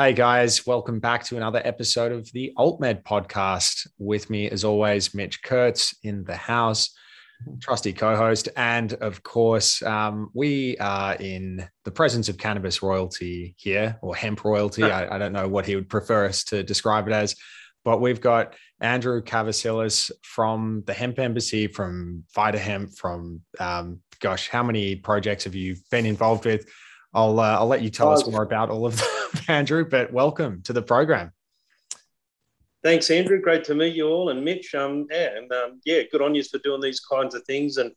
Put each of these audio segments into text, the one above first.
Hey guys, welcome back to another episode of the AltMed podcast. With me, as always, Mitch Kurtz in the house, trusty co host. And of course, um, we are in the presence of cannabis royalty here, or hemp royalty. I, I, don't know what he would prefer us to describe it as, but we've got Andrew Kavasilas from the Hemp Embassy, from VitaHemp, from um, gosh, how many projects have you been involved with? I'll uh, I'll let you tell us more about all of them, Andrew. But welcome to the program. Thanks, Andrew. Great to meet you all, and Mitch. Um, yeah, and um, yeah, good on you for doing these kinds of things and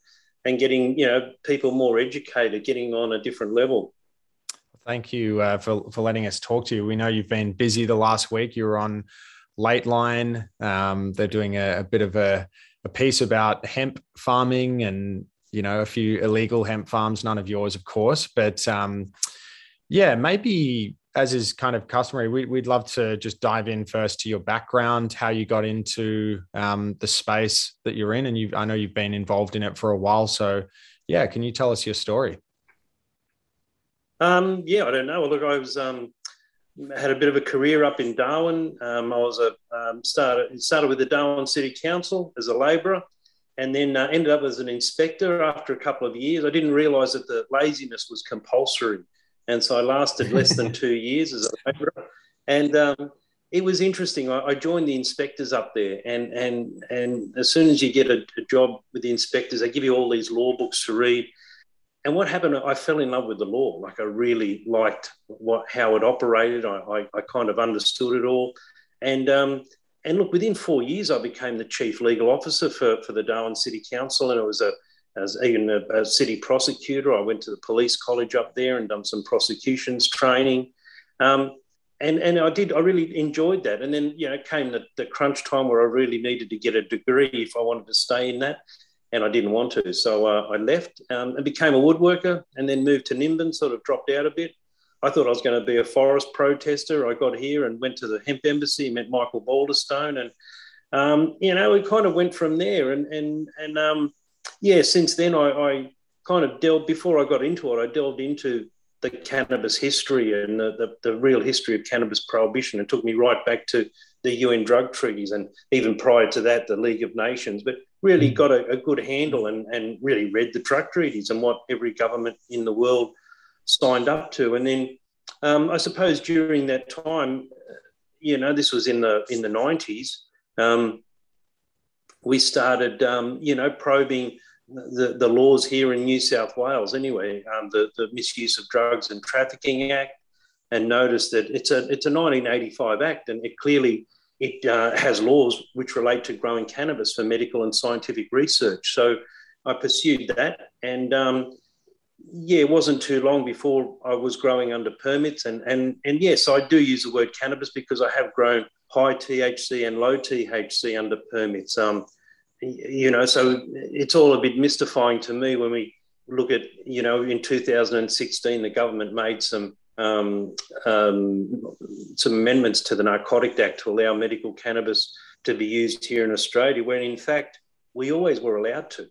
and getting you know people more educated, getting on a different level. Thank you uh, for for letting us talk to you. We know you've been busy the last week. You were on Lateline. Um, they're doing a, a bit of a, a piece about hemp farming and you know, a few illegal hemp farms, none of yours, of course. But um, yeah, maybe as is kind of customary, we, would love to just dive in first to your background, how you got into um, the space that you're in, and you I know you've been involved in it for a while. So yeah, can you tell us your story? Um, yeah, I don't know. Look, I was um, had a bit of a career up in Darwin. Um, I was a um, started started with the Darwin City Council as a labourer, and then uh, ended up as an inspector after a couple of years. I didn't realise that the laziness was compulsory, and so I lasted less than two years as a labourer. And um, it was interesting. I, I, joined the inspectors up there, and and and as soon as you get a, a, job with the inspectors, they give you all these law books to read. And what happened? I fell in love with the law. Like I really liked what how it operated. I I, I kind of understood it all, and um, and look, within four years, I became the chief legal officer for, for the Darwin City Council, and I was a as even a, a, city prosecutor. I went to the police college up there and done some prosecutions training, um, and and I did. I really enjoyed that. And then you know came the, the crunch time where I really needed to get a degree if I wanted to stay in that, and I didn't want to, so uh, I left um, and became a woodworker, and then moved to Nimbin. Sort of dropped out a bit, I thought I was going to be a forest protester. I got here and went to the hemp embassy, met Michael Balderstone, and um, you know, we kind of went from there. And and and um, yeah, since then I, I, kind of delved. Before I got into it, I delved into the cannabis history and the, the, the real history of cannabis prohibition. It took me right back to the UN drug treaties and even prior to that, the League of Nations. But really mm. got a, a good handle and, and really read the drug treaties and what every government in the world signed up to. And then um, I suppose during that time, you know, this was in the in the nineties. Um, we started, um, you know, probing the, the laws here in New South Wales. Anyway, um, the the Misuse of Drugs and Trafficking Act, and noticed that it's a it's a 1985 Act, and it clearly it uh, has laws which relate to growing cannabis for medical and scientific research. So I pursued that, and um, yeah, it wasn't too long before I was growing under permits. And, and, and yes, I do use the word cannabis because I have grown high THC and low THC under permits. Um, you know, so it's all a bit mystifying to me when we look at, you know, in 2016, the government made some um, um, some amendments to the Narcotic Act to allow medical cannabis to be used here in Australia, when in fact we always were allowed to.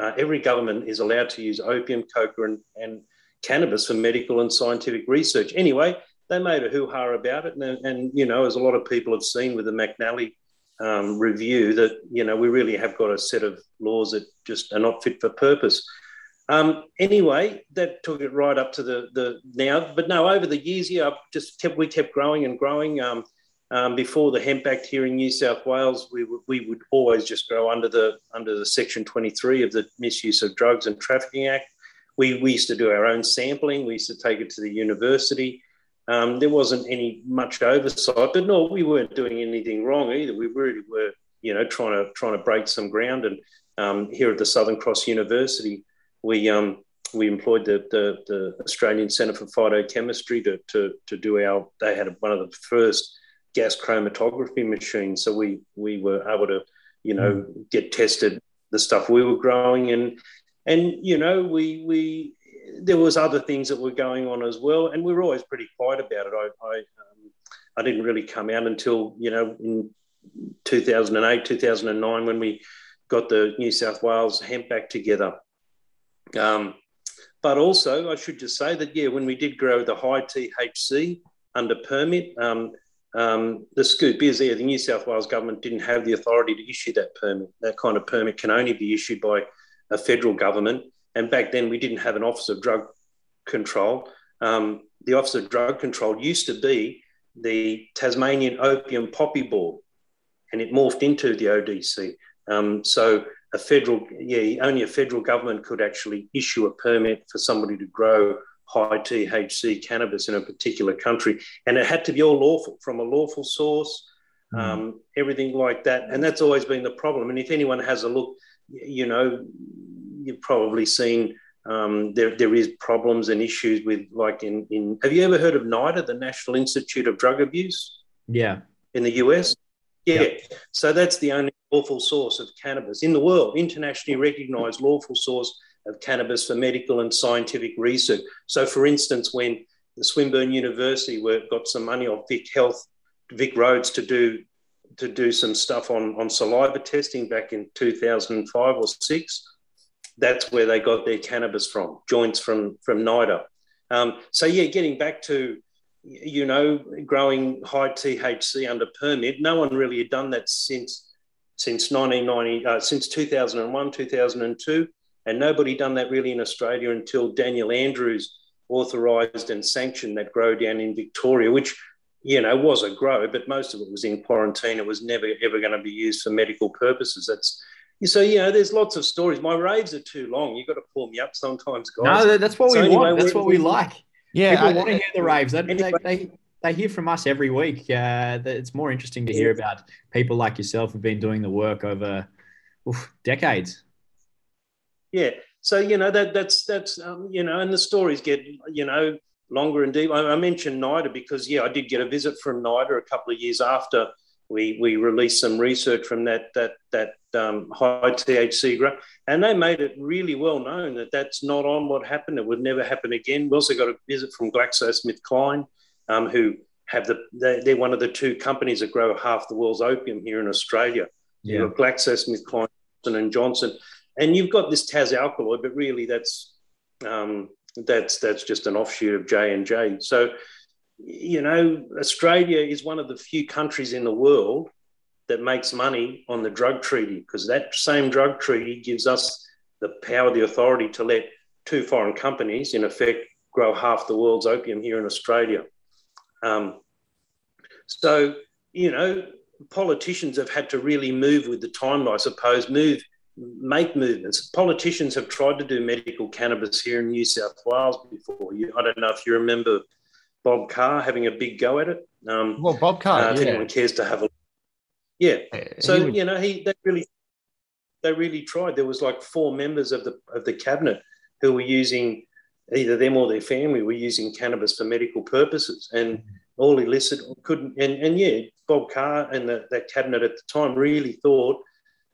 Uh, every government is allowed to use opium, coca, and, and, cannabis for medical and scientific research. Anyway, they made a hoo ha about it. And, and, you know, as a lot of people have seen with the McNally um, review, that, you know, we really have got a set of laws that just are not fit for purpose. Um, anyway, that took it right up to the, the now. But no, over the years, yeah, just kept, we kept growing and growing. Um, um, before the Hemp Act here in New South Wales, we, w- we would always just go under the under the Section 23 of the Misuse of Drugs and Trafficking Act. We, we used to do our own sampling. We used to take it to the university. Um, there wasn't any much oversight, but no, we weren't doing anything wrong either. We really were, you know, trying to trying to break some ground. And um, here at the Southern Cross University, we um, we employed the, the, the Australian Centre for Phytochemistry to, to, to do our. They had one of the first gas chromatography machine. So we we were able to, you know, get tested the stuff we were growing and and you know we we there was other things that were going on as well, and we were always pretty quiet about it. I I, um, I didn't really come out until you know in 2008 2009 when we got the New South Wales hemp back together. Um, but also, I should just say that yeah, when we did grow the high THC under permit. Um, um, the scoop is there, the New South Wales government didn't have the authority to issue that permit. That kind of permit can only be issued by a federal government. And back then, we didn't have an Office of Drug Control. Um, the Office of Drug Control used to be the Tasmanian Opium Poppy Board, and it morphed into the ODC. Um, so a federal, yeah, only a federal government could actually issue a permit for somebody to grow high THC cannabis in a particular country. And it had to be all lawful from a lawful source, mm. um, everything like that. And that's always been the problem. And if anyone has a look, you know, you've probably seen um, there, there is problems and issues with like in, in have you ever heard of NIDA, the National Institute of Drug Abuse? Yeah. In the US? Yeah. Yep. So that's the only lawful source of cannabis in the world, internationally recognized lawful source of cannabis for medical and scientific research. So, for instance, when the Swinburne University were, got some money off Vic Health, Vic Roads to do to do some stuff on, on saliva testing back in 2005 or six, that's where they got their cannabis from, joints from from NIDA. Um, so yeah, getting back to you know growing high THC under permit, no one really had done that since since 1990, uh, since 2001, 2002. And nobody done that really in Australia until Daniel Andrews authorised and sanctioned that grow down in Victoria, which, you know, was a grow, but most of it was in quarantine. It was never ever going to be used for medical purposes. That's so you know, there's lots of stories. My raves are too long. You've got to pull me up sometimes, guys. No, that's what so we anyway, want. That's what we like. Yeah, people I, want to hear the raves. They, anyway. they, they, they hear from us every week. Uh, it's more interesting to hear about people like yourself who've been doing the work over oof, decades. Yeah. So you know that that's that's um, you know, and the stories get you know longer and deeper. I, I mentioned NIDA because yeah, I did get a visit from NIDA a couple of years after we we released some research from that that that um, high THC grow, and they made it really well known that that's not on what happened. It would never happen again. We also got a visit from GlaxoSmithKline, um, who have the they're one of the two companies that grow half the world's opium here in Australia. Yeah. You've got GlaxoSmithKline and Johnson, and you've got this Taz alkaloid, but really that's um, that's that's just an offshoot of J and J. So, you know, Australia is one of the few countries in the world that makes money on the drug treaty because that same drug treaty gives us the power, the authority to let two foreign companies, in effect, grow half the world's opium here in Australia. Um, so, you know, politicians have had to really move with the time, I suppose, move make movements. Politicians have tried to do medical cannabis here in New South Wales before. You, I don't know if you remember Bob Carr having a big go at it. Um, well, Bob Carr, uh, if yeah. anyone cares to have a yeah. So would... you know, he they really they really tried. There was like four members of the of the cabinet who were using either them or their family were using cannabis for medical purposes, and mm-hmm. all illicit couldn't. And, and yeah, Bob Carr and the, that cabinet at the time really thought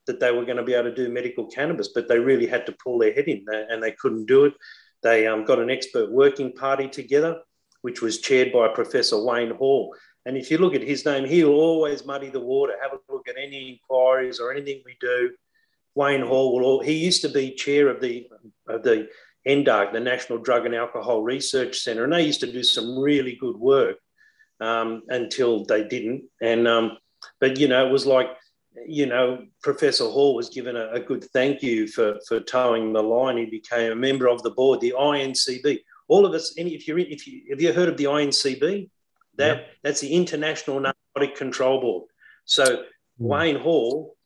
that they were going to be able to do medical cannabis, but they really had to pull their head in and they couldn't do it. They um, got an expert working party together, which was chaired by Professor Wayne Hall. And if you look at his name, he'll always muddy the water. Have a look at any inquiries or anything we do. Wayne Hall will. All, he used to be chair of the of the NDRC, the National Drug and Alcohol Research Centre, and they used to do some really good work um, until they didn't. And um, but you know, it was like you know, Professor Hall was given a, a, good thank you for, for toeing the line. He became a member of the board, the INCB. All of us, any, if you're if you have you heard of the INCB? That that's the International Narcotic Control Board. So mm. Wayne Hall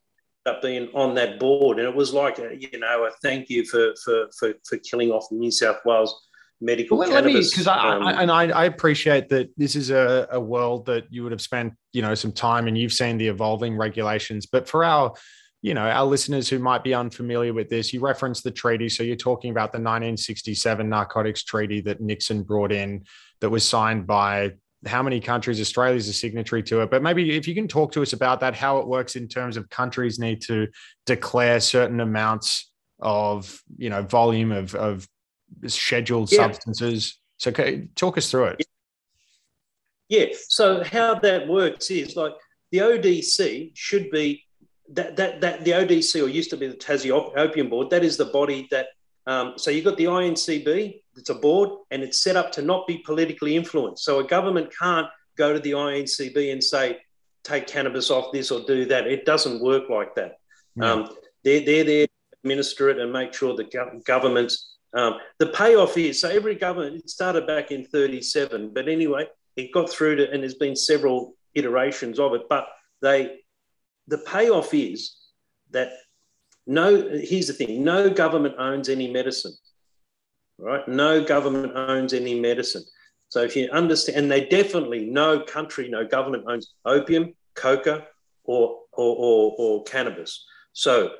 up being on that board, and it was like a you know a thank you for for for, for killing off New South Wales medical well, cannabis. because I, um, I, and I, I, appreciate that this is a, a world that you would have spent you know some time and you've seen the evolving regulations. But for our you know our listeners who might be unfamiliar with this you referenced the treaty. So you're talking about the 1967 narcotics treaty that nixon brought in that was signed by how many countries? Australia's a signatory to it. But maybe if you can talk to us about that how it works in terms of countries need to declare certain amounts of you know volume of, of scheduled yeah. substances. So talk us through it. Yeah. So how that works is like the ODC should be that that that the ODC or used to be the Tassie Opium Board. That is the body that um, so you've got the INCB, it's a board, and it's set up to not be politically influenced. So a government can't go to the INCB and say, take cannabis off this or do that. It doesn't work like that. Um, they're, they're there to administer it and make sure that governments, um, the payoff is, so every government, it started back in 37, but anyway, it got through to, and there's been several iterations of it, but they, the payoff is that no, here's the thing no government owns any medicine, right? No government owns any medicine. So if you understand, and they definitely, no country, no government owns opium, coca, or, or, or, or cannabis. So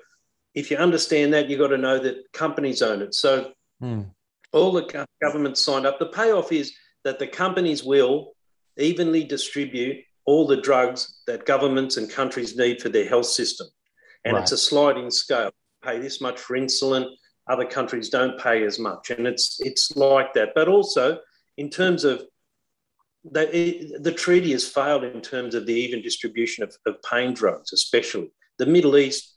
if you understand that, you've got to know that companies own it. So mm. all the governments signed up. The payoff is that the companies will evenly distribute all the drugs that governments and countries need for their health system. And right. it's a sliding scale. Pay this much for insulin. Other countries don't pay as much. And it's it's like that. But also in terms of the, the treaty has failed in terms of the even distribution of, of pain drugs, especially. The Middle East,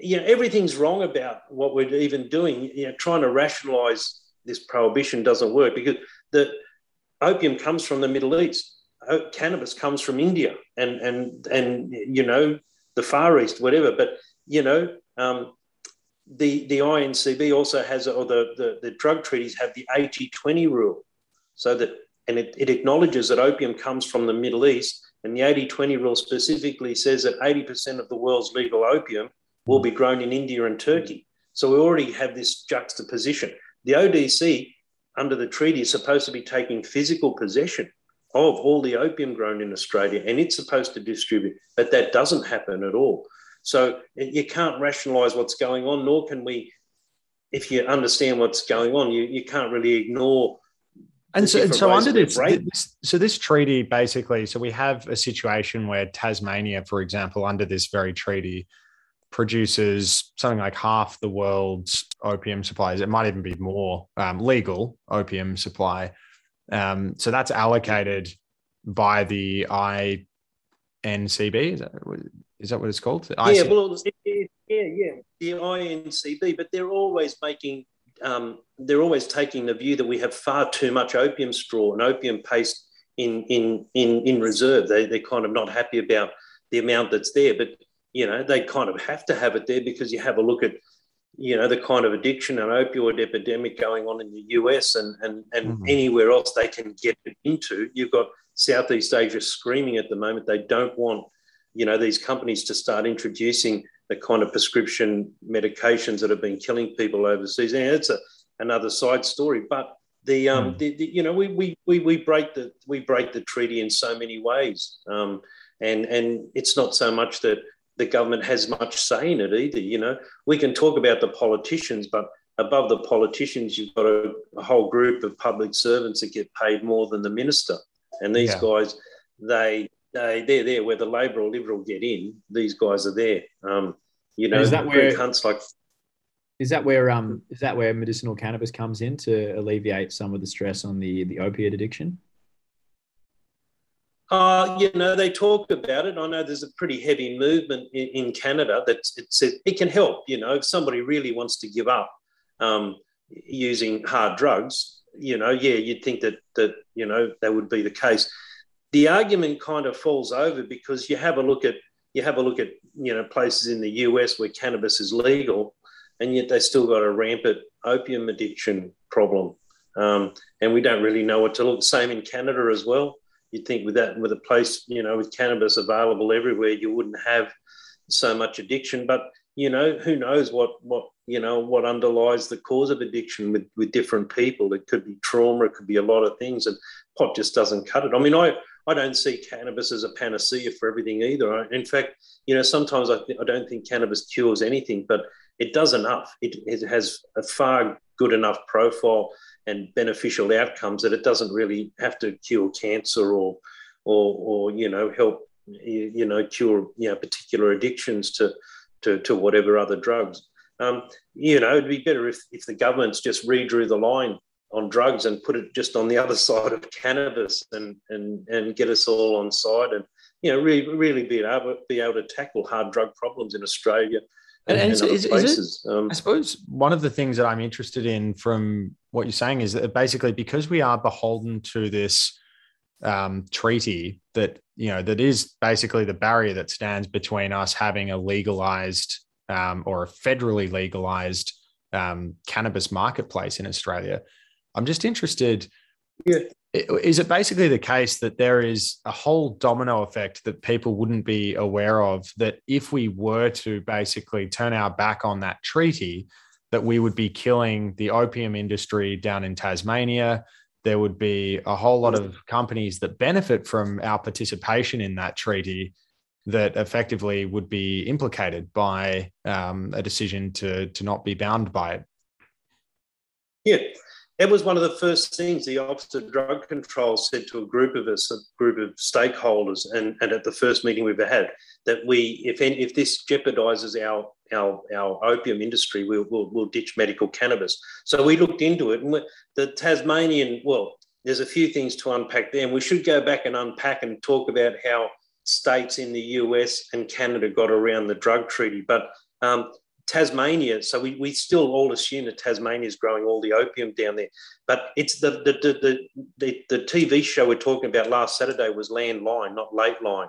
you know, everything's wrong about what we're even doing. You know, trying to rationalize this prohibition doesn't work because the opium comes from the Middle East. Cannabis comes from India and, and, and, you know, the Far East, whatever. But, you know, um, the, the INCB also has, or the, the, the drug treaties have the 80 20 rule. So that, and it, it acknowledges that opium comes from the Middle East. And the 80 20 rule specifically says that 80% of the world's legal opium will be grown in India and Turkey. So we already have this juxtaposition. The ODC, under the treaty, is supposed to be taking physical possession of all the opium grown in Australia and it's supposed to distribute, but that doesn't happen at all. So you can't rationalize what's going on, nor can we, if you understand what's going on, you, you can't really ignore and so, and so under this, this, so this treaty basically, so we have a situation where Tasmania, for example, under this very treaty, produces something like half the world's opium supplies. It might even be more um, legal opium supply. Um, so that's allocated by the INCB. Is that, is that what it's called? Yeah, well, yeah, yeah, the INCB, but they're always making um, they're always taking the view that we have far too much opium straw and opium paste in in in in reserve. They they're kind of not happy about the amount that's there, but you know they kind of have to have it there because you have a look at you know the kind of addiction and opioid epidemic going on in the US and and and mm-hmm. anywhere else they can get it into. You've got Southeast Asia screaming at the moment. They don't want you know these companies to start introducing the kind of prescription medications that have been killing people overseas. And it's a, another side story, but the, um, mm. the, the, you know we, we, we, we break the we break the treaty in so many ways, um, and and it's not so much that the government has much say in it either. You know, we can talk about the politicians, but above the politicians, you've got a, a whole group of public servants that get paid more than the minister, and these yeah. guys they they they're there where the Labor or Liberal get in. These guys are there. Um, you know, is that where cunts like? Is that where um is that where medicinal cannabis comes in to alleviate some of the stress on the the opiate addiction? Uh, you know, they talk about it. I know there's a pretty heavy movement in, in Canada that it says it can help. You know, if somebody really wants to give up um, using hard drugs, you know, yeah, you'd think that that you know that would be the case the argument kind of falls over because you have a look at you have a look at you know places in the US where cannabis is legal, and yet they still got a rampant opium addiction problem, um, and we don't really know what to look. Same in Canada as well. You'd think with that with a place you know with cannabis available everywhere, you wouldn't have so much addiction, but you know who knows what what you know what underlies the cause of addiction with with different people it could be trauma it could be a lot of things and pot just doesn't cut it i mean i I don't see cannabis as a panacea for everything either. In fact, you know, sometimes I, th- I don't think cannabis cures anything, but it does enough. It, it has a far good enough profile and beneficial outcomes that it doesn't really have to cure cancer or, or, or you know, help, you, know, cure you know particular addictions to, to, to whatever other drugs. Um, you know, it'd be better if, if the governments just redrew the line on drugs and put it just on the other side of cannabis and and and get us all on side and you know really really be able be able to tackle hard drug problems in Australia and, and, and other is, places. Is it, um, I suppose one of the things that I'm interested in from what you're saying is that basically because we are beholden to this um, treaty that you know that is basically the barrier that stands between us having a legalized um, or a federally legalized um, cannabis marketplace in Australia. I'm just interested. Yeah. Is it basically the case that there is a whole domino effect that people wouldn't be aware of? That if we were to basically turn our back on that treaty, that we would be killing the opium industry down in Tasmania. There would be a whole lot of companies that benefit from our participation in that treaty that effectively would be implicated by um, a decision to to not be bound by it. Yeah, that was one of the first things the Office of Drug Control said to a group of us, a group of stakeholders, and, and at the first meeting we've ever had, that we, if any, if this jeopardizes our our, our opium industry, we'll, we'll, we'll ditch medical cannabis. So we looked into it, and the Tasmanian, well, there's a few things to unpack there, and we should go back and unpack and talk about how states in the US and Canada got around the drug treaty. But um, Tasmania, so we, we still all assume that Tasmania is growing all the opium down there. But it's the the, the, the, the, TV show we're talking about last Saturday was Landline, not Late Line.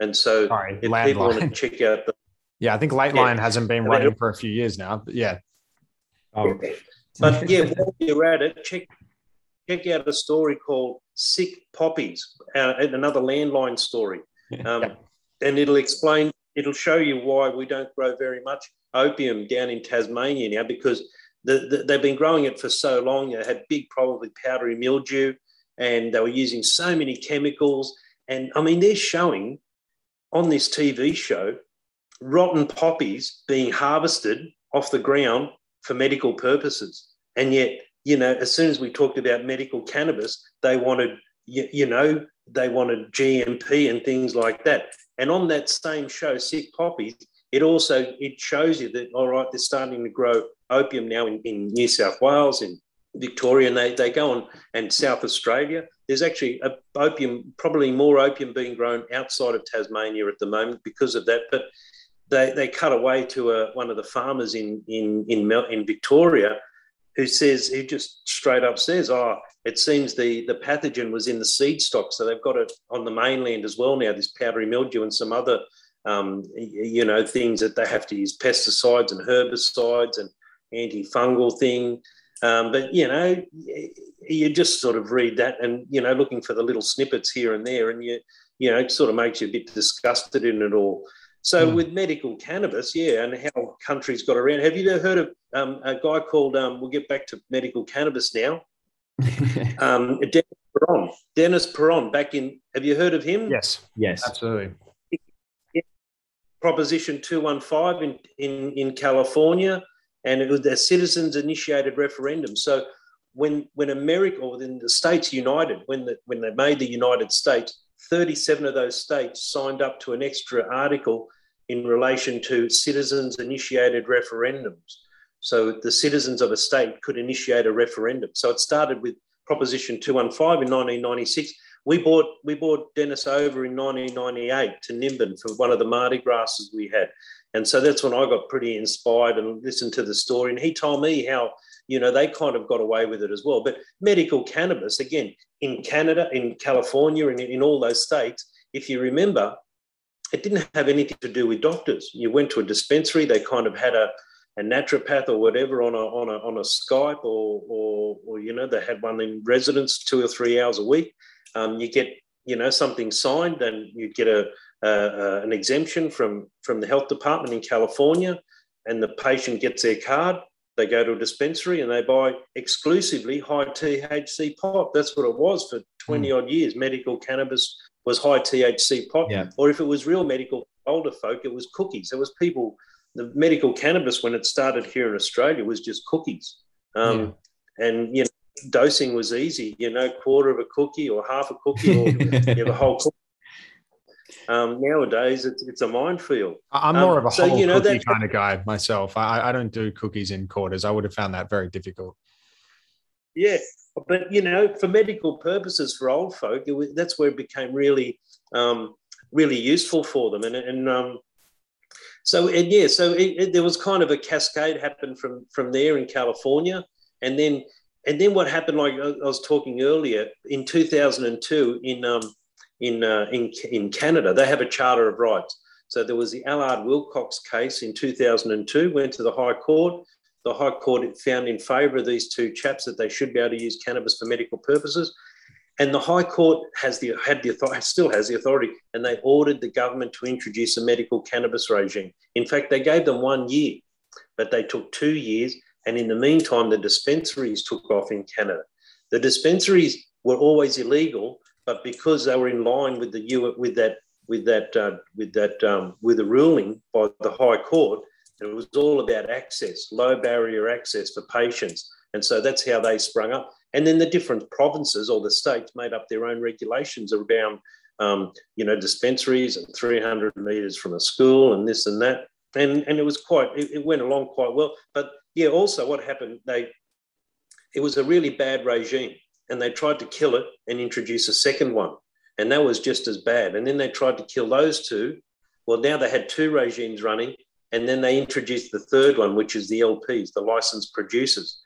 And so Sorry, if people want to check out the. Yeah, I think Late yeah. Line hasn't been running for a few years now. But yeah. Oh. But yeah, while you're at it, check check out a story called Sick Poppies, uh, another landline story. Um, And it'll explain, it'll show you why we don't grow very much opium down in Tasmania now because the, the, they've been growing it for so long. They had big, probably powdery mildew, and they were using so many chemicals. And I mean, they're showing on this TV show rotten poppies being harvested off the ground for medical purposes. And yet, you know, as soon as we talked about medical cannabis, they wanted, you, you know, they wanted GMP and things like that. And on that same show, Sick Poppies, it also it shows you that all right, they're starting to grow opium now in, in New South Wales, in Victoria, and they, they go on and South Australia. There's actually a opium, probably more opium being grown outside of Tasmania at the moment because of that. But they, they cut away to a, one of the farmers in in in, in Victoria who says he just straight up says, "Oh, it seems the the pathogen was in the seed stock, so they've got it on the mainland as well now. This powdery mildew and some other, um, you know, things that they have to use pesticides and herbicides and antifungal thing. Um, but you know, you just sort of read that, and you know, looking for the little snippets here and there, and you you know, it sort of makes you a bit disgusted in it all. So mm. with medical cannabis, yeah, and how countries got around. Have you ever heard of um, a guy called? Um, we'll get back to medical cannabis now. um, Dennis Peron. Dennis Peron. Back in. Have you heard of him? Yes. Yes. Absolutely. Proposition two one five in, in in California, and it was a citizens initiated referendum. So when when America or when the states united, when the, when they made the United States, 37 of those states signed up to an extra article in relation to citizens initiated referendums. So the citizens of a state could initiate a referendum. So it started with Proposition 215 in 1996. We bought, we bought Dennis over in 1998 to Nimbin for one of the Mardi Grasses we had. And so that's when I got pretty inspired and listened to the story. And he told me how, you know, they kind of got away with it as well. But medical cannabis, again, in Canada, in California, and in all those states, if you remember, it didn't have anything to do with doctors. You went to a dispensary, they kind of had a, a naturopath or whatever on a, on a, on a Skype or, or, or, you know, they had one in residence two or three hours a week. Um, you get, you know, something signed and you get a, a, an exemption from, from the health department in California and the patient gets their card. They go to a dispensary and they buy exclusively high THC pot. That's what it was for 20 mm. odd years. Medical cannabis was high THC pot. Yeah. Or if it was real medical older folk, it was cookies. There was people, the medical cannabis when it started here in Australia was just cookies. Um, yeah. And, you know, dosing was easy, you know, quarter of a cookie or half a cookie or you have a whole cookie. Um, nowadays, it's, it's a minefield. I'm more um, of a so, whole you know, cookie kind of guy myself. I, I don't do cookies in quarters. I would have found that very difficult. Yeah, but you know, for medical purposes, for old folk, was, that's where it became really, um, really useful for them. And, and um, So and yeah, so it, it, there was kind of a cascade happened from from there in California, and then and then what happened? Like I was talking earlier, in 2002 in um, in uh, in in Canada, they have a Charter of Rights. So there was the Allard Wilcox case in 2002, went to the High Court. The High Court found in favour of these two chaps that they should be able to use cannabis for medical purposes. And the High Court has the had the authority, still has the authority, and they ordered the government to introduce a medical cannabis regime. In fact, they gave them one year, but they took two years. And in the meantime, the dispensaries took off in Canada. The dispensaries were always illegal, but because they were in line with the with that with that uh, with that um, with the ruling by the High Court, it was all about access, low barrier access for patients, and so that's how they sprung up. And then the different provinces or the states made up their own regulations around, um, you know, dispensaries and 300 meters from a school and this and that. And, and it was quite, it, it went along quite well. But yeah, also what happened, they, it was a really bad regime and they tried to kill it and introduce a second one. And that was just as bad. And then they tried to kill those two. Well, now they had two regimes running. And then they introduced the third one, which is the LPs, the licensed producers.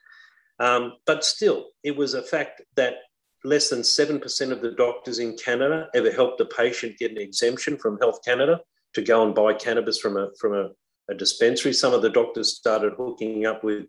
Um, but still, it was a fact that less than 7% of the doctors in Canada ever helped a patient get an exemption from Health Canada to go and buy cannabis from a, from a, a dispensary. Some of the doctors started hooking up with,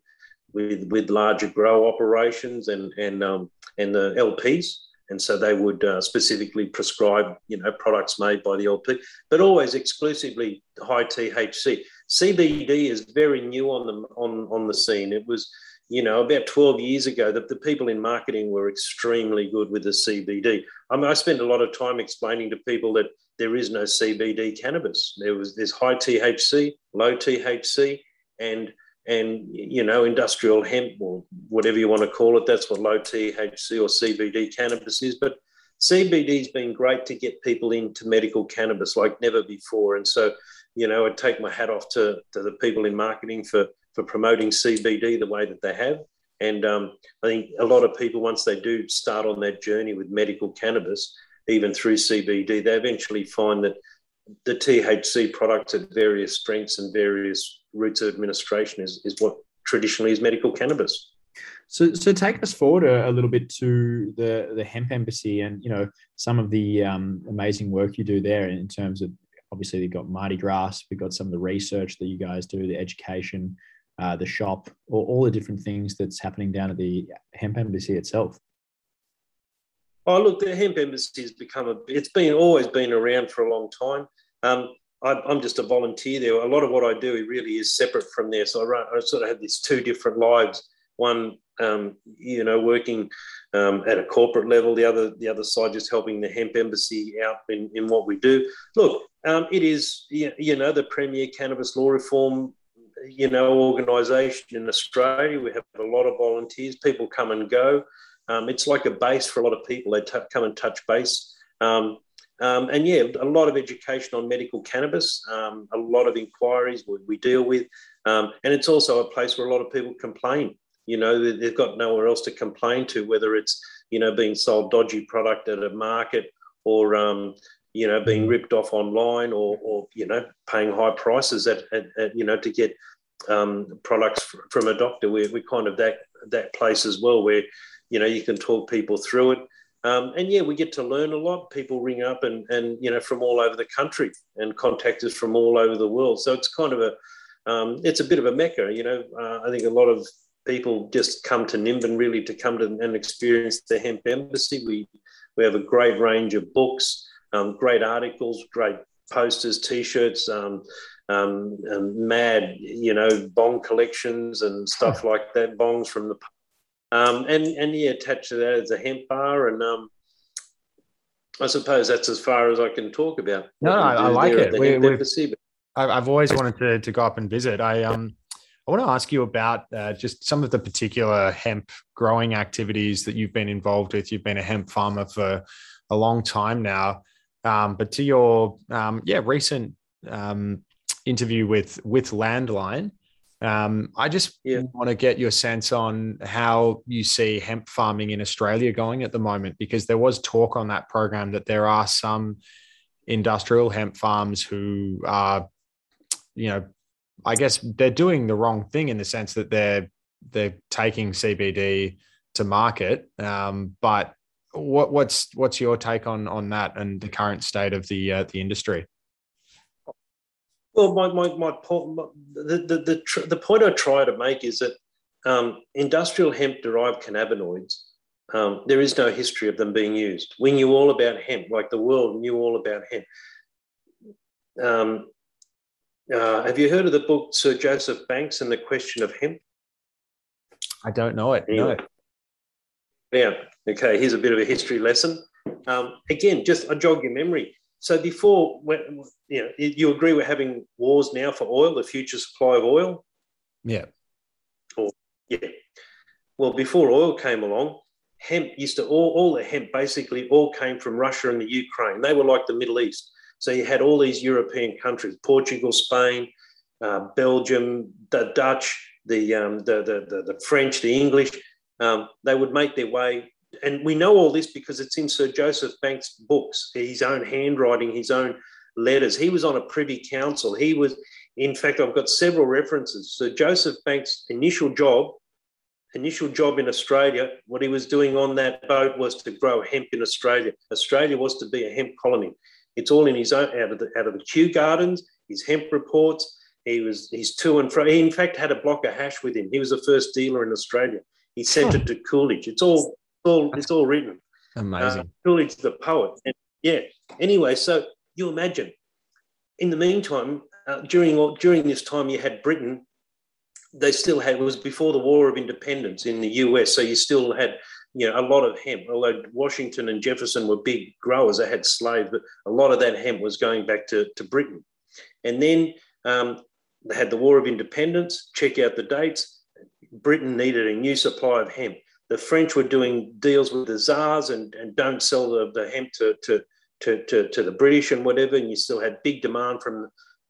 with, with larger grow operations and, and, um, and the LPs. And so they would uh, specifically prescribe, you know, products made by the LP, but always exclusively high THC. CBD is very new on the on on the scene. It was you know, about 12 years ago, the, the people in marketing were extremely good with the CBD. I mean, I spent a lot of time explaining to people that there is no CBD cannabis. There was there's high THC, low THC, and and you know industrial hemp or whatever you want to call it. That's what low THC or CBD cannabis is. But CBD's been great to get people into medical cannabis like never before. And so, you know, I'd take my hat off to, to the people in marketing for for promoting CBD the way that they have. And um, I think a lot of people, once they do start on that journey with medical cannabis, even through CBD, they eventually find that the THC products at various strengths and various routes of administration is, is what traditionally is medical cannabis. So, so take us forward a, a, little bit to the the hemp embassy, and you know some of the um, amazing work you do there in terms of obviously you've got Mardi Gras, we've got some of the research that you guys do, the education, uh, the shop, or all the different things that's happening down at the hemp embassy itself? Oh, look, the hemp embassy has become a. It's been always been around for a long time. Um, I, am just a volunteer there. A lot of what I do really is separate from there. So I, run, I sort of have these two different lives. One, um, you know, working um, at a corporate level. The other, the other side, just helping the hemp embassy out in, in what we do. Look, um, it is, you know, the premier cannabis law reform you know, organisation in Australia. We have a lot of volunteers. People come and go. Um, it's like a base for a lot of people. They t- come and touch base. Um, um, and yeah, a lot of education on medical cannabis, um, a lot of inquiries we, we deal with. Um, and it's also a place where a lot of people complain. You know, they've got nowhere else to complain to, whether it's, you know, being sold dodgy product at a market or, um, you know, being ripped off online or, or you know, paying high prices at, at, at you know, to get um, products from a doctor. We're, we're kind of that, that place as well where, you know, you can talk people through it. Um, and yeah, we get to learn a lot. People ring up and, and, you know, from all over the country and contact us from all over the world. So it's kind of a, um, it's a bit of a mecca, you know. Uh, I think a lot of people just come to Nimbin really to come to and experience the hemp embassy. We, we have a great range of books um, great articles, great posters, T-shirts, um, um, um, mad, you know, bong collections and stuff like that. Bongs from the um, and and yeah, attached to that is a hemp bar, and um, I suppose that's as far as I can talk about. No, I, I like it. We, embassy, I've always wanted to, to go up and visit. I um I want to ask you about uh, just some of the particular hemp growing activities that you've been involved with. You've been a hemp farmer for a long time now. Um, but to your um, yeah recent um, interview with with Landline, um, I just yeah. want to get your sense on how you see hemp farming in Australia going at the moment, because there was talk on that program that there are some industrial hemp farms who are you know, I guess they're doing the wrong thing in the sense that they're they're taking CBD to market. Um, but what, what's what's your take on on that and the current state of the uh, the industry? Well, my, my, my point, the, the, the, the, point I try to make is that um, industrial hemp derived cannabinoids, um, there is no history of them being used. We knew all about hemp, like the world knew all about hemp. Um, uh, have you heard of the book Sir Joseph Banks and the Question of Hemp? I don't know it. No. Yeah. Okay. Here's a bit of a history lesson. Um, again, just I jog your memory. So before, you know, you agree we're having wars now for oil, the future supply of oil. Yeah. Or yeah. Well, before oil came along, hemp used to all, all the hemp basically all came from Russia and the Ukraine. They were like the Middle East. So you had all these European countries, Portugal, Spain, uh, Belgium, the Dutch, the, um, the, the, the, the, French, the English. Um, they would make their way. And we know all this because it's in Sir Joseph Banks' books, his own handwriting, his own letters. He was on a privy council. He was, in fact, I've got several references. Sir Joseph Banks' initial job initial job in Australia, what he was doing on that boat was to grow hemp in Australia. Australia was to be a hemp colony. It's all in his own out of the out of the Kew Gardens, his hemp reports. He was he's to and fro. He in fact had a block of hash with him. He was the first dealer in Australia. He sent it to Coleridge. It's all all it's all written. Amazing. Uh, Coleridge the poet. And yeah. Anyway, so you imagine. In the meantime, uh, during during this time, you had Britain they still had it was before the War of Independence in the US, so you still had you know a lot of hemp. Although Washington and Jefferson were big growers, they had slaves, but a lot of that hemp was going back to, to Britain. And then um, they had the War of Independence. Check out the dates. Britain needed a new supply of hemp. The French were doing deals with the czars and, and don't sell the, the hemp to, to, to, to, to the British and whatever. And you still had big demand from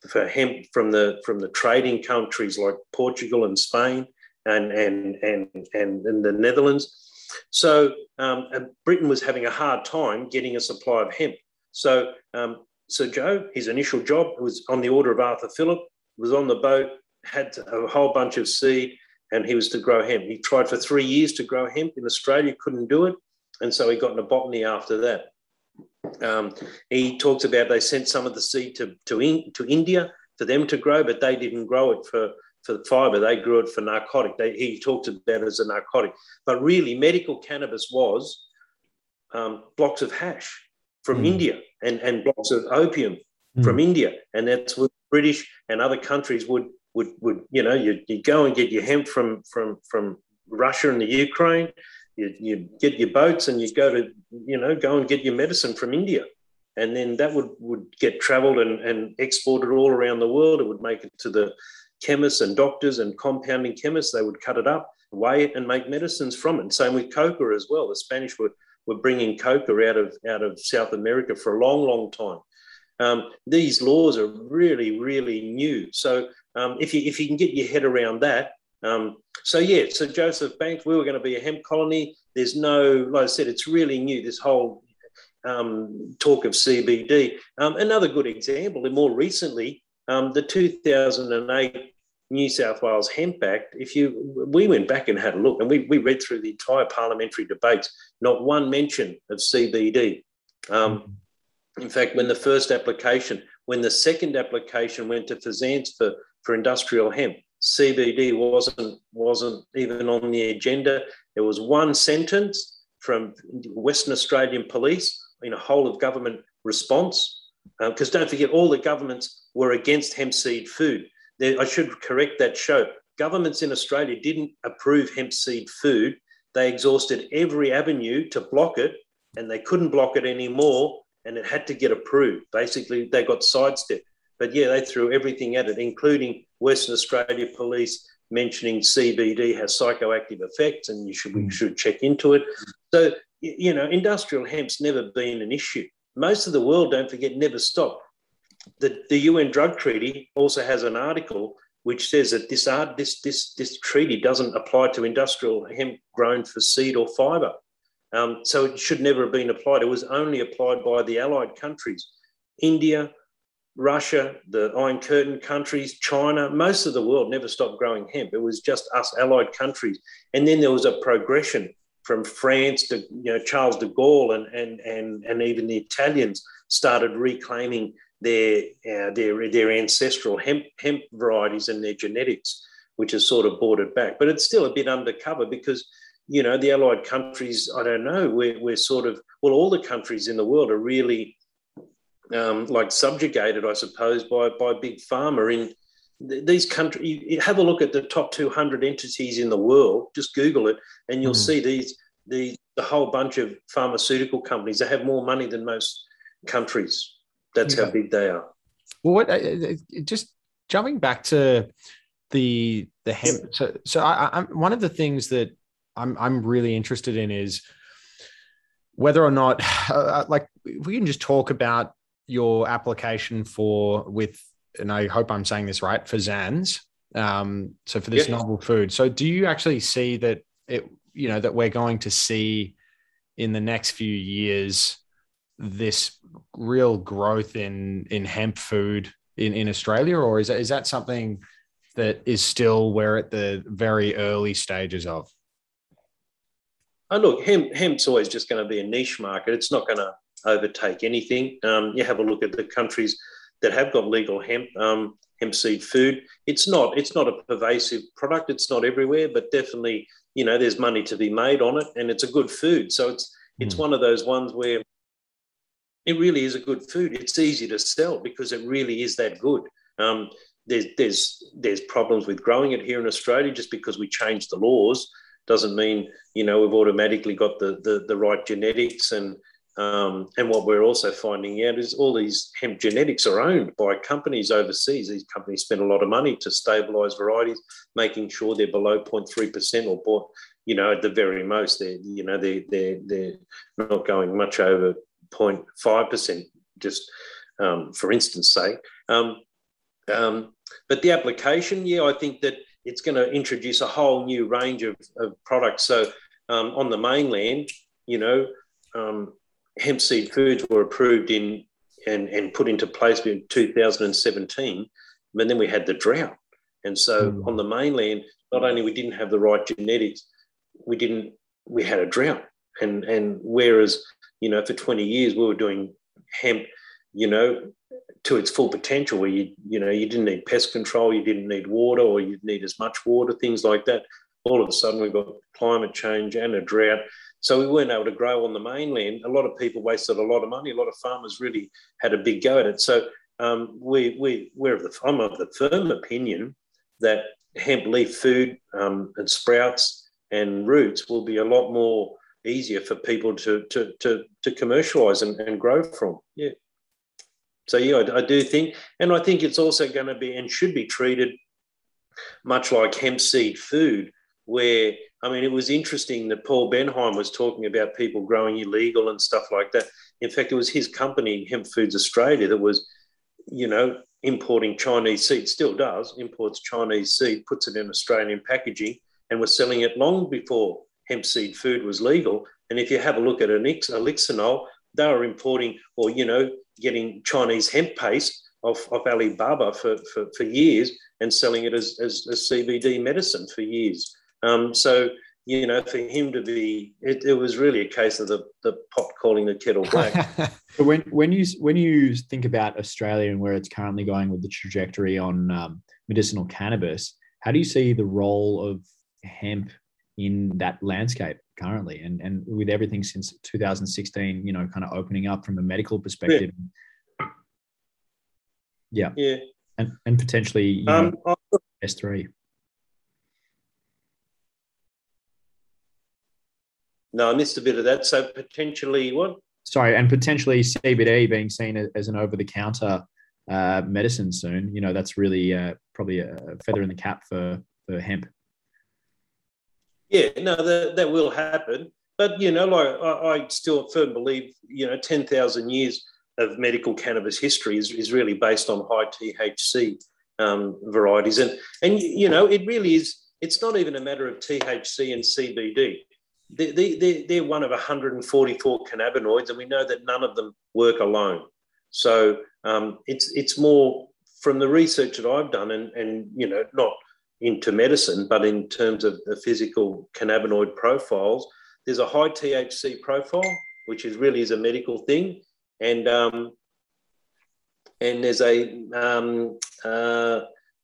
for hemp from the from the trading countries like Portugal and Spain and and and and, and the Netherlands. So um, Britain was having a hard time getting a supply of hemp. So um, Sir Joe, his initial job was on the order of Arthur Phillip, was on the boat, had a whole bunch of seed, and he was to grow hemp. He tried for three years to grow hemp in Australia, couldn't do it, and so he got into botany after that. Um, he talks about they sent some of the seed to, to, in, to India for them to grow, but they didn't grow it for, for the fiber. They grew it for narcotic. They, he talked about it as a narcotic. But really, medical cannabis was um, blocks of hash from mm. India and, and blocks of opium mm. from India. And that's what British and other countries would, would, would you know, you, you go and get your hemp from, from, from Russia and the Ukraine you, you get your boats and you go to, you know, go and get your medicine from India. And then that would, would get traveled and, and exported all around the world. It would make it to the chemists and doctors and compounding chemists. They would cut it up, weigh it, and make medicines from it. And same with coca as well. The Spanish were, were bringing coca out of, out of South America for a long, long time. Um, these laws are really, really new. So um, if, you, if you can get your head around that, um, so yeah, so Joseph Banks, we were going to be a hemp colony. There's no, like I said, it's really new. This whole um, talk of CBD. Um, another good example, and more recently, um, the 2008 New South Wales Hemp Act. If you, we went back and had a look, and we, we read through the entire parliamentary debates. Not one mention of CBD. Um, in fact, when the first application, when the second application went to FSANZ for, for industrial hemp, CBD wasn't wasn't even on the agenda. There was one sentence from Western Australian Police in a whole of government response, because um, don't forget, all the governments were against hemp seed food. I should correct that show. Governments in Australia didn't approve hemp seed food. They exhausted every avenue to block it, and they couldn't block it anymore, and it had to get approved. Basically, they got sidestepped. But yeah, they threw everything at it, including Western Australia Police mentioning CBD has psychoactive effects and you should we hmm. should check into it. So you know, industrial hemp's never been an issue. Most of the world, don't forget, never stopped. The, the UN drug treaty also has an article which says that this, art, this, this, this treaty doesn't apply to industrial hemp grown for seed or fibre. Um, so it should never have been applied. It was only applied by the allied countries, India, Russia, the Iron Curtain countries, China, most of the world never stopped growing hemp. It was just us allied countries. And then there was a progression from France to you know Charles de Gaulle and and and, and even the Italians started reclaiming their uh, their their ancestral hemp hemp varieties and their genetics, which has sort of brought it back. But it's still a bit undercover because you know the allied countries. I don't know. We're we're sort of well, all the countries in the world are really um, like subjugated, I suppose, by by big pharma in these countries, have a look at the top 200 entities in the world. Just Google it, and you'll mm. see these the the whole bunch of pharmaceutical companies. They have more money than most countries. That's yeah. how big they are. Well, what, uh, uh, just jumping back to the the hemp. So, so I, I'm one of the things that I'm I'm really interested in is whether or not, uh, like, we can just talk about your application for with and I hope I'm saying this right FSANZ. Um, so for this novel food. So do you actually see that it, you know, that we're going to see in the next few years this real growth in in hemp food in, in Australia, or is that, is that something that is still we're at the very early stages of? Oh, look, hemp, hemp's always just going to be a niche market. It's not going to overtake anything. Um, you have a look at the countries that have got legal hemp um, hemp seed food. It's not it's not a pervasive product. It's not everywhere, but definitely you know there's money to be made on it, and it's a good food. So it's it's mm. one of those ones where it really is a good food. It's easy to sell because it really is that good. Um, there's there's there's problems with growing it here in Australia just because we changed the laws doesn't mean you know we've automatically got the the, the right genetics and um, and what we're also finding out is all these hemp genetics are owned by companies overseas. These companies spend a lot of money to stabilize varieties, making sure they're below 0.3% or, you know, at the very most, they're, you know, they're, they're, they're not going much over 0.5%, just um, for instance sake. Um, um, but the application, yeah, I think that it's going to introduce a whole new range of, of products. So um, on the mainland, you know, um, hemp seed foods were approved in and, and put into place in 2017, but then we had the drought. And so mm. on the mainland, not only we didn't have the right genetics, we didn't we had a drought. And and whereas, you know, for 20 years we were doing hemp, you know, to its full potential where you, you know, you didn't need pest control, you didn't need water or you'd need as much water, things like that. All of a sudden we've got climate change and a drought so we weren't able to grow on the mainland. A lot of people wasted a lot of money. A lot of farmers really had a big go at it. So um, we, we, we're of the, I'm of the firm opinion that hemp leaf food um, and sprouts and roots will be a lot more easier for people to, to, to, to commercialize and, and grow from. Yeah. So, yeah, I, I do think, and I think it's also going to be and should be treated much like hemp seed food, where I mean, it was interesting that Paul Benhaim was talking about people growing illegal and stuff like that. In fact, it was his company, Hemp Foods Australia, that was, you know, importing Chinese seed, still does, imports Chinese seed, puts it in Australian packaging, and was selling it long before hemp seed food was legal. And if you have a look at Elixinol, they were importing or, you know, getting Chinese hemp paste off, off Alibaba for, for, for years and selling it as, as, as CBD medicine for years. Um, so, you know, for him to be, it, it, was really a case of the, the pot calling the kettle black. but when, when you when you think about Australia and where it's currently going with the trajectory on um, medicinal cannabis, how do you see the role of hemp in that landscape currently, and and with everything since 2016, you know, kind of opening up from a medical perspective? Yeah, yeah, and and potentially you know, um, S three. No, I missed a bit of that. So potentially what? Sorry, and potentially CBD being seen as an over-the-counter uh, medicine soon. You know, that's really uh, probably a feather in the cap for for hemp. Yeah, no, that, that will happen. But you know, like I, I still firm believe, you know, ten thousand years of medical cannabis history is, is really based on high THC um, varieties, and and you know, it really is. It's not even a matter of THC and CBD they, they, they're one of 144 cannabinoids, and we know that none of them work alone. So Um, it's it's more from the research that I've done, and and you know not into medicine, but in terms of the physical cannabinoid profiles, there's a high THC profile, which is really is a medical thing, and um, and there's a um, uh,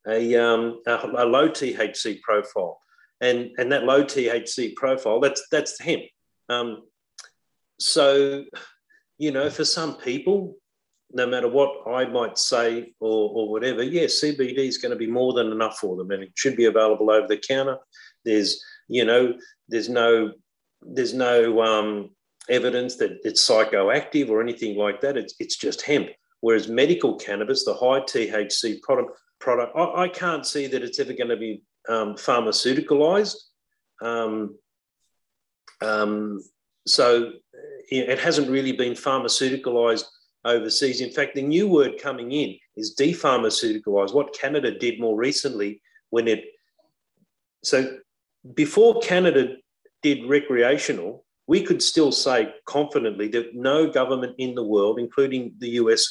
a, um, a, a, low THC profile, and and that low THC profile that's that's hemp. Um, so, you know, for some people, no matter what I might say or, or whatever, yeah, CBD is going to be more than enough for them, and it should be available over the counter. There's, you know, there's no, there's no um, evidence that it's psychoactive or anything like that. It's, it's just hemp. Whereas medical cannabis, the high THC product, product I, I can't see that it's ever going to be um, pharmaceuticalized. Um, um, so it hasn't really been pharmaceuticalized overseas. In fact, the new word coming in is depharmaceuticalized. What Canada did more recently when it, so before Canada did recreational, we could still say confidently that no government in the world, including the US,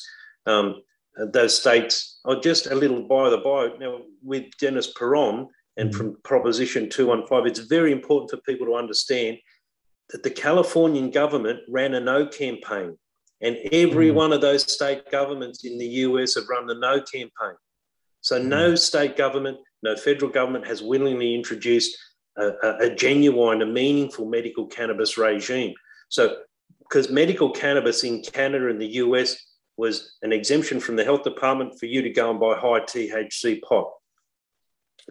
um, those states are just a little by the by. Now, with Dennis Peron and mm. from Proposition 215, it's very important for people to understand that the Californian government ran a no campaign and every mm. one of those state governments in the US have run the no campaign. So, mm. no state government, no federal government has willingly introduced a, a, a genuine, a meaningful medical cannabis regime. So, because medical cannabis in Canada and the US was an exemption from the health department for you to go and buy high THC pot.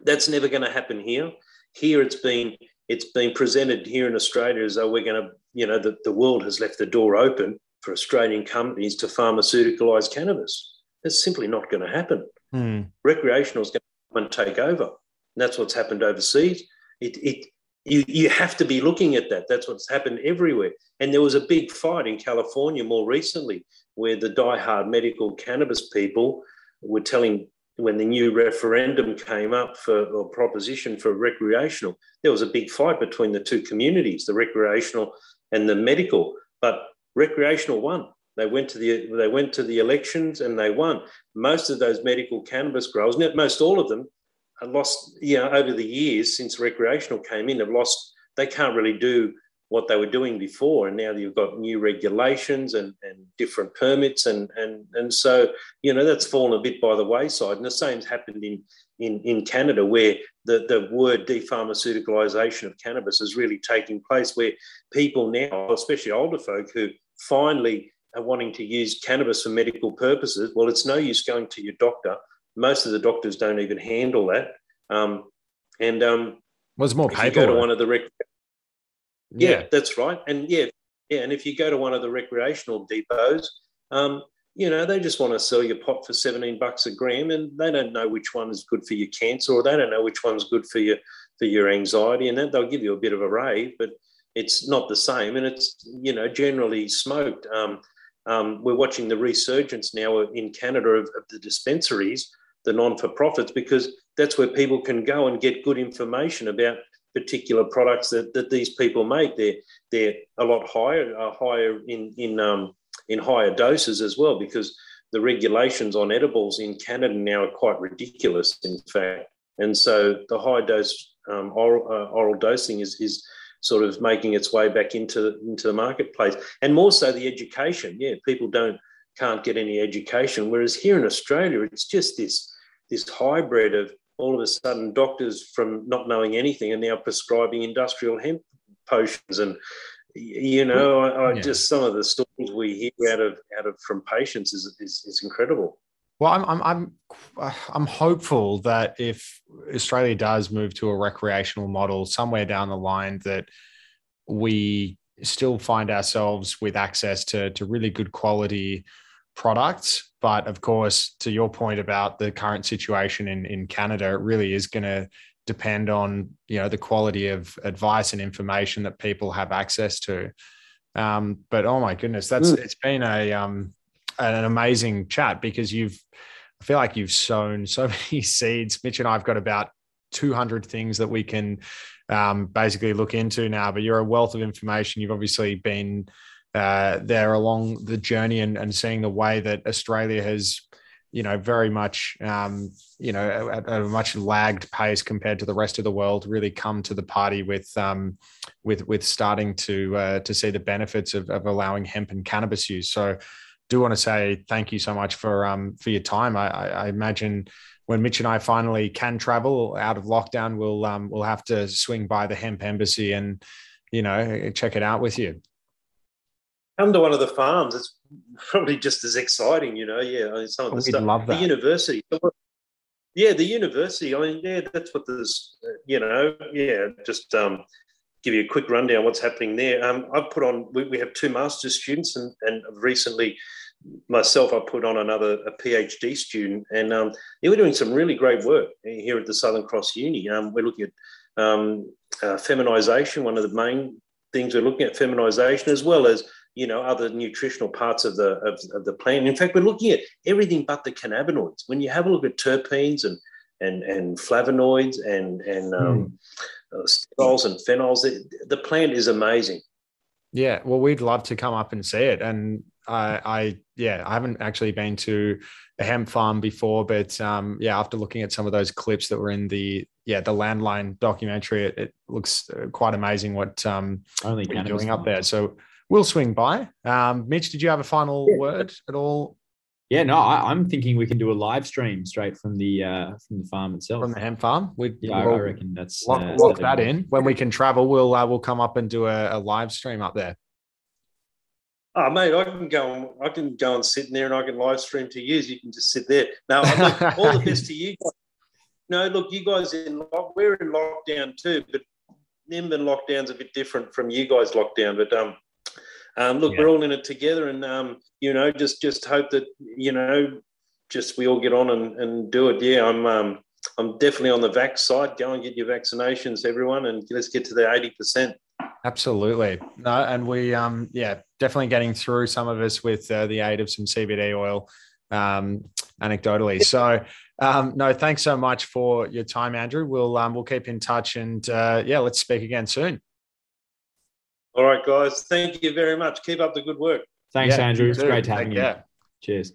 That's never going to happen here. Here, it's been it's been presented here in Australia as though we're going to, you know, the, the world has left the door open for Australian companies to pharmaceuticalise cannabis. That's simply not going to happen. Mm. Recreational is going to come and take over. And that's what's happened overseas. It, it, you, you have to be looking at that. That's what's happened everywhere. And there was a big fight in California more recently where the die-hard medical cannabis people were telling when the new referendum came up for or proposition for recreational, there was a big fight between the two communities, the recreational and the medical. But recreational won. They went to the they went to the elections and they won. Most of those medical cannabis growers, most all of them, have lost. You know, over the years since recreational came in, have lost. They can't really do what they were doing before, and now you've got new regulations and, and different permits, and and and so you know that's fallen a bit by the wayside. And the same's happened in in, in Canada, where the, the word depharmaceuticalisation of cannabis is really taking place, where people now, especially older folk who finally are wanting to use cannabis for medical purposes, well, it's no use going to your doctor. Most of the doctors don't even handle that. Um, and um, was more paperwork. go to one of the rec- yeah. yeah, that's right. And yeah, yeah, and if you go to one of the recreational depots, um, you know, they just want to sell your pot for 17 bucks a gram and they don't know which one is good for your cancer or they don't know which one's good for your for your anxiety and that they'll give you a bit of a rave, but it's not the same and it's, you know, generally smoked. Um, um, we're watching the resurgence now in Canada of, of the dispensaries, the non-for-profits, because that's where people can go and get good information about particular products that, that these people make. They're, they're a lot higher, higher in, in um, in higher doses as well, because the regulations on edibles in Canada now are quite ridiculous, in fact. And so the high dose um, oral, uh, oral dosing is, is sort of making its way back into, into the marketplace. And more so the education. Yeah, people don't can't get any education. Whereas here in Australia, it's just this, this hybrid of all of a sudden doctors from not knowing anything are now prescribing industrial hemp potions and you know, I, I yeah. just some of the stories we hear out of out of from patients is is, is incredible. Well, I'm, I'm I'm I'm hopeful that if Australia does move to a recreational model somewhere down the line, that we still find ourselves with access to to really good quality products. But of course, to your point about the current situation in in Canada, it really is going to depend on you know the quality of advice and information that people have access to. Um, but oh my goodness, that's mm. it's been a um, an amazing chat because you've I feel like you've sown so many seeds. Mitch and I've got about 200 things that we can um, basically look into now. But you're a wealth of information. You've obviously been uh, there along the journey and, and seeing the way that Australia has you know, very much, um, you know, at, a much lagged pace compared to the rest of the world, really come to the party with, um, with, with starting to uh, to see the benefits of, of allowing hemp and cannabis use. So, do want to say thank you so much for um, for your time. I, I, I imagine when Mitch and I finally can travel out of lockdown, we'll um, we'll have to swing by the hemp embassy and you know check it out with you come to one of the farms. It's probably just as exciting, you know. Yeah, I mean, some of the We'd stuff. Love that. The university. Yeah, the university. I mean, yeah, that's what there's. You know, yeah, just um, give you a quick rundown what's happening there. Um, I've put on. We, we have two master's students, and and recently myself, I put on another a PhD student, and um, yeah, we're doing some really great work here at the Southern Cross Uni. Um, we're looking at um, uh, feminisation. One of the main things we're looking at feminisation, as well as you know other nutritional parts of the of, of, the plant. In fact, we're looking at everything but the cannabinoids. When you have a look at terpenes and and and flavonoids and and um, mm. Uh, sterols and phenols, the, the plant is amazing. Yeah, well, we'd love to come up and see it. And I, I yeah, I haven't actually been to a hemp farm before, but um, yeah, after looking at some of those clips that were in the yeah the landline documentary, it, it looks uh, quite amazing what um Only what you're doing up there. So we'll swing by. Um, Mitch, did you have a final yeah. word at all? Yeah, no, I, am thinking we can do a live stream straight from the uh, from the farm itself, from the hemp farm. We yeah, we'll I reckon that's lock, uh, lock that in. When we can travel, we'll uh, we'll come up and do a, a, live stream up there. Oh, mate, I can go. And, I can go and sit in there, and I can live stream to you. You can just sit there. Now, all the best to you. Guys. No, look, you guys in lock, we're in lockdown too, but Nimbin lockdown's a bit different from you guys' lockdown. But um, um, look, yeah. we're all in it together, and um, you know, just just hope that you know, just we all get on and, and do it. Yeah, I'm um, I'm definitely on the vax side. Go and get your vaccinations, everyone, and let's get to the eighty percent. Absolutely, no, and we um, yeah, definitely getting through some of us with uh, the aid of some CBD oil, um, anecdotally. So. Um, no, thanks so much for your time, Andrew. We'll um, we'll keep in touch and uh, yeah, let's speak again soon. All right, guys. Thank you very much. Keep up the good work. Thanks, yeah, Andrew. It's great having you. Cheers.